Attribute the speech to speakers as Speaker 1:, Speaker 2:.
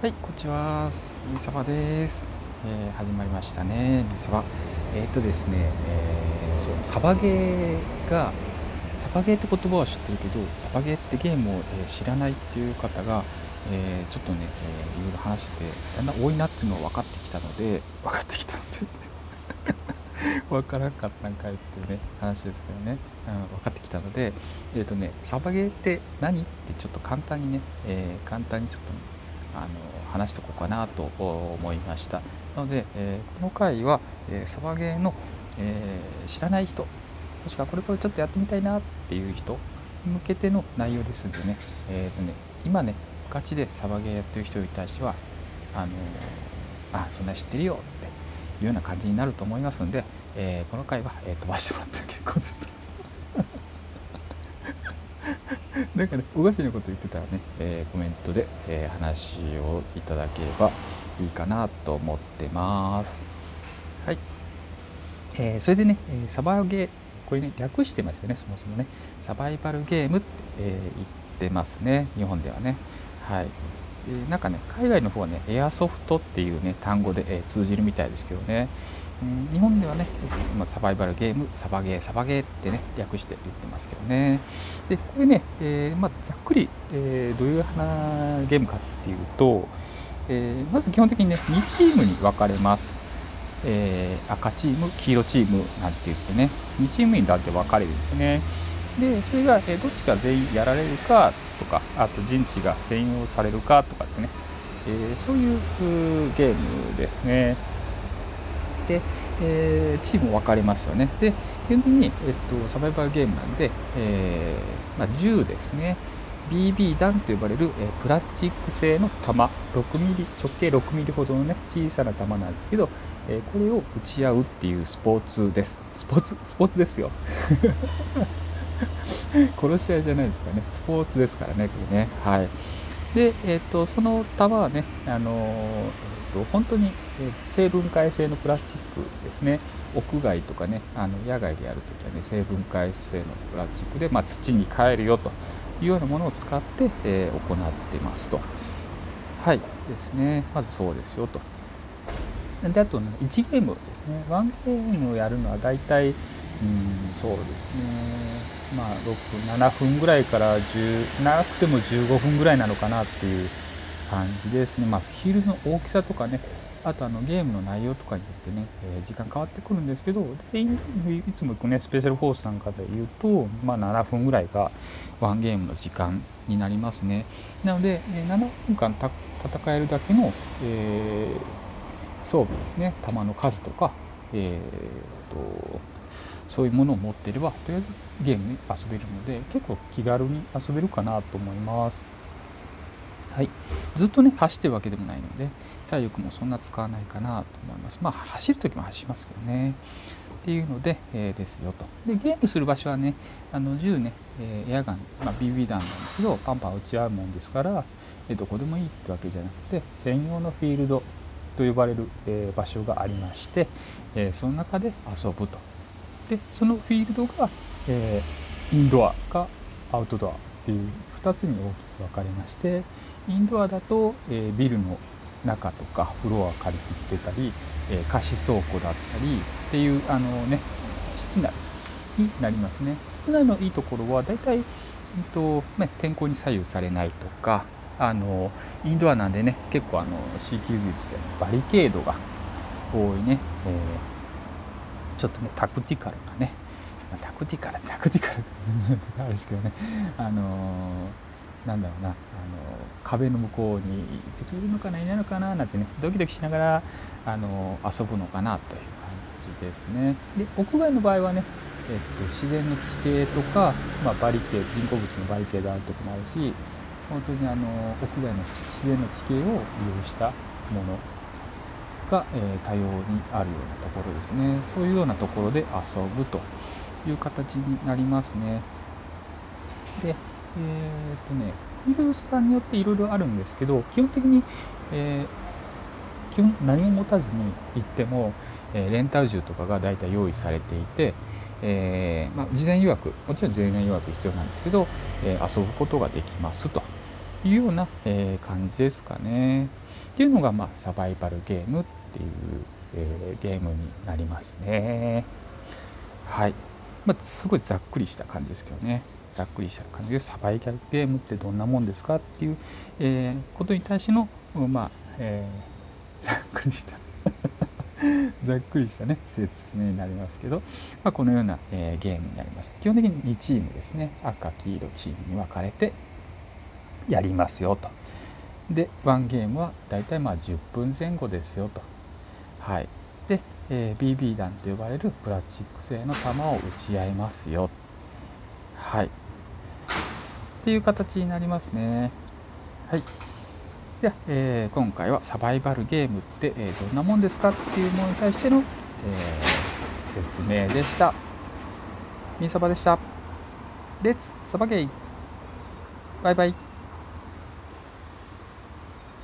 Speaker 1: はい、こんにちは。みさばです、えー、始まりましたね。みさば。えっ、とですね、えー、そうサバゲーがサバゲーって言葉は知ってるけど、サバゲーってゲームを、え知らないっていう方が、えちょっとね、えいろいろ話してて、だんだん多いなっていうのは分かってきたので、分かってきたので 分からんかったんかいっていうね話ですけどね、うん、分かってきたのでえっ、とねサバゲーって何？ってちょっと簡単にね、え、簡単にちょっとあの話しておこうかなと思いました。なので、えー、この回は、えー、サバゲーの、えー、知らない人もしくはこれからちょっとやってみたいなっていう人向けての内容ですんでね,、えーとね今ねガチでサバゲーやってる人に対してはあのあそんな知ってるよっていうような感じになると思いますんで、えー、この回は、えー、飛ばしてもらって結構です なんかね、おかしなこと言ってたらね、えー、コメントで、えー、話をいただければいいかなと思ってます。はい。えー、それでね、えサバゲー、これね、略してますよね、そもそもね。サバイバルゲームって、え言ってますね、日本ではね。はい。えなんかね、海外の方はね、エアソフトっていうね、単語で、え通じるみたいですけどね。日本ではね、ま、サバイバルゲーム、サバゲー、サバゲーってね、略して言ってますけどね。で、これね、えー、まあ、ざっくり、えー、どういう花ゲームかっていうと、えー、まず基本的にね、2チームに分かれます。え赤チーム、黄色チームなんて言ってね、2チームにだって分かれるんですよね。で、それが、えどっちが全員やられるかとか、あと陣地が占用されるかとかってね、えそういうゲームですね。で、えー、チーム分かれますよね。で、基本的に、えっと、サバイバルゲームなんで、えー、まあ、銃ですね。BB 弾と呼ばれる、え、プラスチック製の弾、6ミリ、直径6ミリほどのね、小さな弾なんですけど、え、これを撃ち合うっていうスポーツです。スポーツ、スポーツですよ。殺し合いじゃないですかね。スポーツですからね、これね。はい。で、えっ、と、その弾はね、あのと本当に成分解性のプラスチックですね。屋外とかねあの野外でやるときはね成分解性のプラスチックで、まあ、土に帰るよというようなものを使って、えー、行ってますと。はいですね。まずそうですよと。であと、ね、1ゲームですね。1ゲームをやるのは大体うんそうですねまあ6分7分ぐらいから10長くても15分ぐらいなのかなっていう感じですね。まあ、フィールの大きさとかね、あとあのゲームの内容とかによってね、えー、時間変わってくるんですけど、でいつも行くね、スペシャルフォースなんかで言うと、まあ、7分ぐらいがワンゲームの時間になりますね。なので、え7分間戦えるだけの、えー、装備ですね、弾の数とか、えーと、そういうものを持っていれば、とりあえずゲームに遊べるので、結構気軽に遊べるかなと思います。はい、ずっとね走ってるわけでもないので体力もそんな使わないかなと思います。まあ走る時も走りますけどね。っていうので、えー、ですよと。でゲームする場所はねあの銃ね、え、エアガン、まあ、BB 弾なんですけどパンパン撃ち合うもんですから、え、どこでもいいってわけじゃなくて専用のフィールドと呼ばれる、え、場所がありまして、えその中で遊ぶと。でそのフィールドが、えインドアかアウトドアっていう2つに大きく分かれましてインドアだと、えー、ビルの中とかフロア借り切ってたり、えー、貸し倉庫だったりっていうあのね室内になりますね。室内のいいところは大体、えっとね、天候に左右されないとかあのインドアなんでね結構あの C 級技術でバリケードが多いね、えー、ちょっとねタクティカルなねタクティカルタクティカルって あれですけどねあのなんだろうなあの壁の向こうに敵いるのかないないのかななんてねドキドキしながらあの遊ぶのかなという感じですね。で屋外の場合はね、えっと、自然の地形とか、まあ、バリケード人工物のバリケードあるとこもあるし本当にあの屋外の自然の地形を利用したものが、え、多様にあるようなところですねそういうようなところで遊ぶという形になりますね。でえー、っとね、フィールドさんによっていろいろあるんですけど、基本的に、えー、基本何も持たずに行っても、えー、レンタル銃とかが大体用意されていて、えー、まあ、事前予約もちろん事前予約必要なんですけど、え遊ぶことができますというような、え、感じですかね。っていうのが、まあ、サバイバルゲームっていう、えー、ゲームになりますね。はい。まあ、すごいざっくりした感じですけどね。ざっくりした感じでサバイバルゲームってどんなもんですかっていう、えー、ことに対しての、まあ、えー、ざっくりした ざっくりしたね説明になりますけど、まあ、このような、えー、ゲームになります基本的に2チームですね赤黄色チームに分かれてやりますよとで1ゲームはだいたいまあ10分前後ですよとはい。で、えー、BB 弾と呼ばれるプラスチック製の弾を撃ち合いますよ。はい。っていう形になりますね。はい。では、えー、今回はサバイバルゲームって、えー、どんなもんですかっていうものに対しての、えー、説明でした。みーサバでした。レッツサバゲイ。バイバイ。